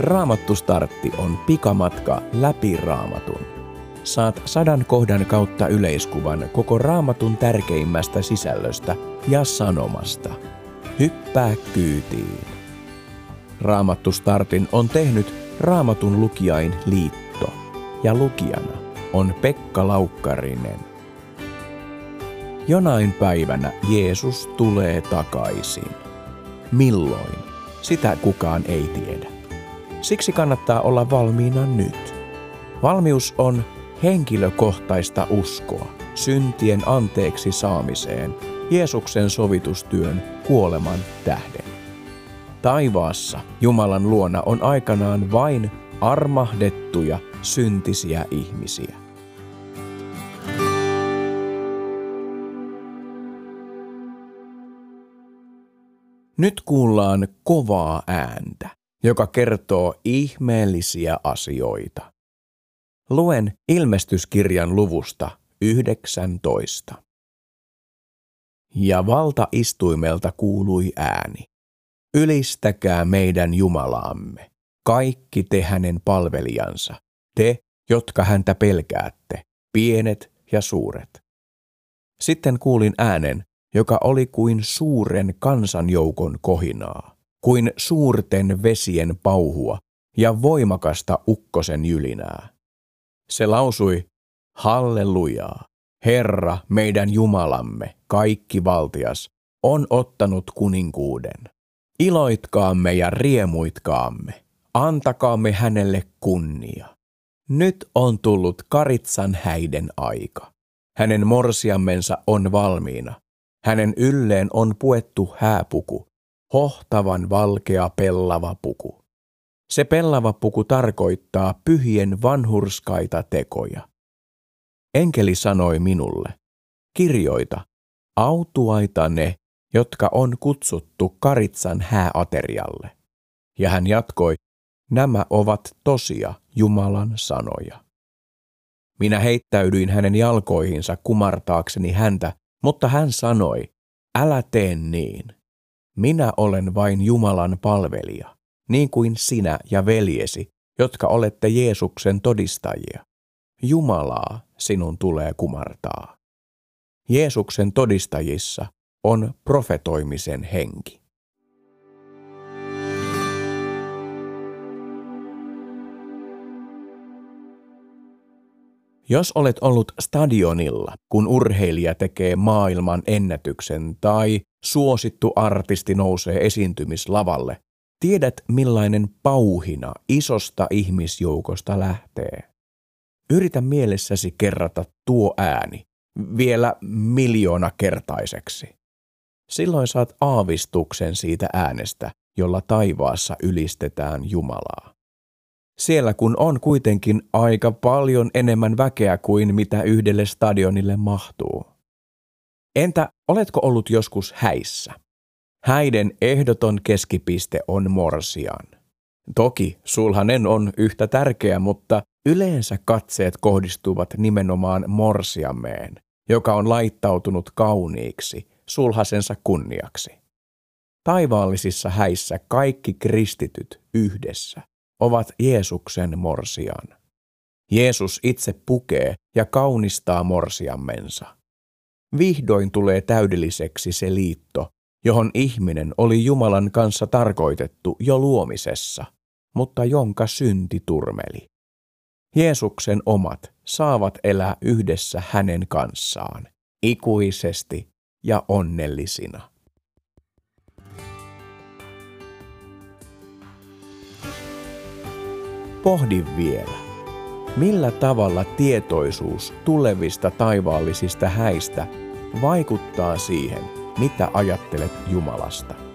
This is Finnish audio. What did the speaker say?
Raamattu Startti on pikamatka läpi raamatun. Saat sadan kohdan kautta yleiskuvan koko raamatun tärkeimmästä sisällöstä ja sanomasta. Hyppää kyytiin. Raamattu Startin on tehnyt Raamatun lukijain liitto ja lukijana on Pekka Laukkarinen. Jonain päivänä Jeesus tulee takaisin. Milloin? Sitä kukaan ei tiedä. Siksi kannattaa olla valmiina nyt. Valmius on henkilökohtaista uskoa syntien anteeksi saamiseen Jeesuksen sovitustyön kuoleman tähden. Taivaassa Jumalan luona on aikanaan vain armahdettuja syntisiä ihmisiä. Nyt kuullaan kovaa ääntä, joka kertoo ihmeellisiä asioita. Luen ilmestyskirjan luvusta 19. Ja valtaistuimelta kuului ääni. Ylistäkää meidän Jumalaamme, kaikki te hänen palvelijansa, te, jotka häntä pelkäätte, pienet ja suuret. Sitten kuulin äänen, joka oli kuin suuren kansanjoukon kohinaa, kuin suurten vesien pauhua ja voimakasta ukkosen jylinää. Se lausui, Hallelujaa, Herra, meidän Jumalamme, kaikki valtias, on ottanut kuninkuuden. Iloitkaamme ja riemuitkaamme, antakaamme hänelle kunnia. Nyt on tullut Karitsan häiden aika. Hänen morsiammensa on valmiina. Hänen ylleen on puettu hääpuku, hohtavan valkea pellava puku. Se pellava puku tarkoittaa pyhien vanhurskaita tekoja. Enkeli sanoi minulle, kirjoita, autuaita ne, jotka on kutsuttu Karitsan hääaterialle. Ja hän jatkoi, nämä ovat tosia Jumalan sanoja. Minä heittäydyin hänen jalkoihinsa kumartaakseni häntä, mutta hän sanoi, älä tee niin. Minä olen vain Jumalan palvelija, niin kuin sinä ja veljesi, jotka olette Jeesuksen todistajia. Jumalaa sinun tulee kumartaa. Jeesuksen todistajissa on profetoimisen henki. Jos olet ollut stadionilla, kun urheilija tekee maailman ennätyksen tai suosittu artisti nousee esiintymislavalle, tiedät millainen pauhina isosta ihmisjoukosta lähtee. Yritä mielessäsi kerrata tuo ääni vielä miljoona kertaiseksi. Silloin saat aavistuksen siitä äänestä, jolla taivaassa ylistetään Jumalaa. Siellä kun on kuitenkin aika paljon enemmän väkeä kuin mitä yhdelle stadionille mahtuu. Entä oletko ollut joskus häissä? Häiden ehdoton keskipiste on morsian. Toki sulhanen on yhtä tärkeä, mutta yleensä katseet kohdistuvat nimenomaan morsiameen, joka on laittautunut kauniiksi sulhasensa kunniaksi. Taivaallisissa häissä kaikki kristityt yhdessä ovat Jeesuksen morsian. Jeesus itse pukee ja kaunistaa morsiammensa. Vihdoin tulee täydelliseksi se liitto, johon ihminen oli Jumalan kanssa tarkoitettu jo luomisessa, mutta jonka synti turmeli. Jeesuksen omat saavat elää yhdessä hänen kanssaan, ikuisesti ja onnellisina. Pohdi vielä, millä tavalla tietoisuus tulevista taivaallisista häistä vaikuttaa siihen, mitä ajattelet Jumalasta.